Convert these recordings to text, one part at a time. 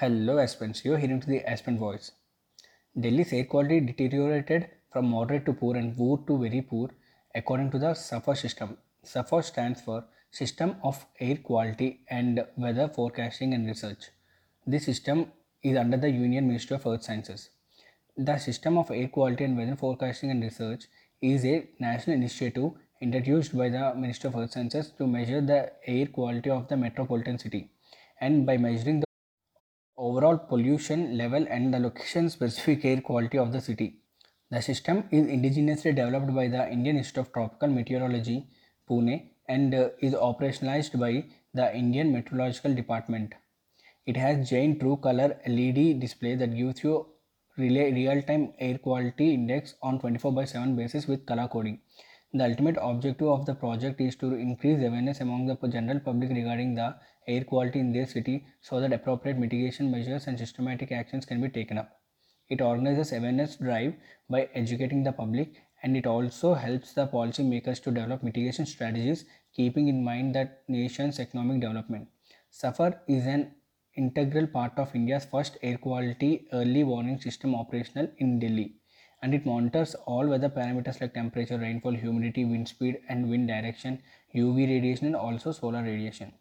Hello aspirants, you are hearing to the aspirant voice. Delhi's air quality deteriorated from moderate to poor and poor to very poor according to the SAFAR system. SAFAR stands for System of Air Quality and Weather Forecasting and Research. This system is under the Union Ministry of Earth Sciences. The System of Air Quality and Weather Forecasting and Research is a national initiative introduced by the Ministry of Earth Sciences to measure the air quality of the metropolitan city and by measuring the overall pollution level and the location specific air quality of the city. The system is indigenously developed by the Indian Institute of Tropical Meteorology, Pune, and uh, is operationalized by the Indian Meteorological Department. It has giant true color LED display that gives you real time air quality index on 24 by 7 basis with color coding. The ultimate objective of the project is to increase awareness among the general public regarding the air quality in their city so that appropriate mitigation measures and systematic actions can be taken up. It organizes awareness drive by educating the public and it also helps the policy makers to develop mitigation strategies keeping in mind that nation's economic development. SAFAR is an integral part of India's first air quality early warning system operational in Delhi and it monitors all weather parameters like temperature, rainfall, humidity, wind speed and wind direction, UV radiation and also solar radiation.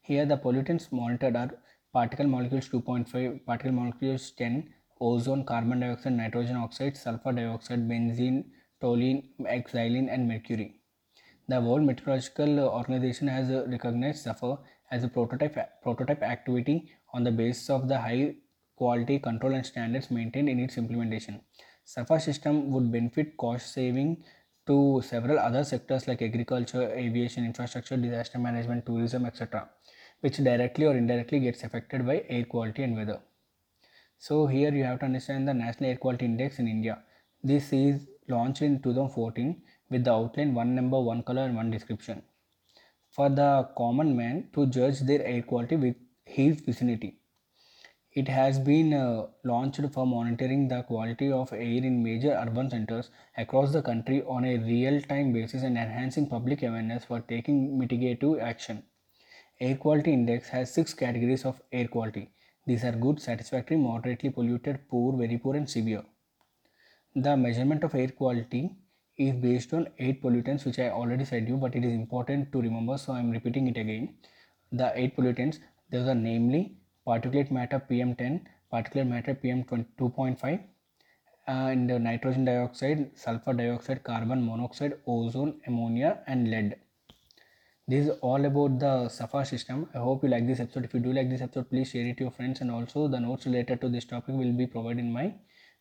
Here the pollutants monitored are particle molecules 2.5, particle molecules 10, ozone, carbon dioxide, nitrogen oxide, sulfur dioxide, benzene, toluene, xylene and mercury. The World Meteorological Organization has recognized SAFAR as a prototype, prototype activity on the basis of the high quality control and standards maintained in its implementation. SAFAR system would benefit cost saving to several other sectors like agriculture, aviation, infrastructure, disaster management, tourism, etc., which directly or indirectly gets affected by air quality and weather. So here you have to understand the National Air Quality Index in India. This is launched in 2014 with the outline one number, one color and one description for the common man to judge their air quality with his vicinity. It has been uh, launched for monitoring the quality of air in major urban centers across the country on a real time basis and enhancing public awareness for taking mitigative action. Air Quality Index has six categories of air quality. These are good, satisfactory, moderately polluted, poor, very poor, and severe. The measurement of air quality is based on eight pollutants, which I already said you, but it is important to remember, so I am repeating it again. The eight pollutants, those are namely particulate matter PM10, particulate matter PM2.5, uh, and nitrogen dioxide, sulfur dioxide, carbon monoxide, ozone, ammonia, and lead. This is all about the SAFAR system. I hope you like this episode. If you do like this episode, please share it to your friends, and also the notes related to this topic will be provided in my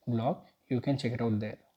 blog. You can check it out there.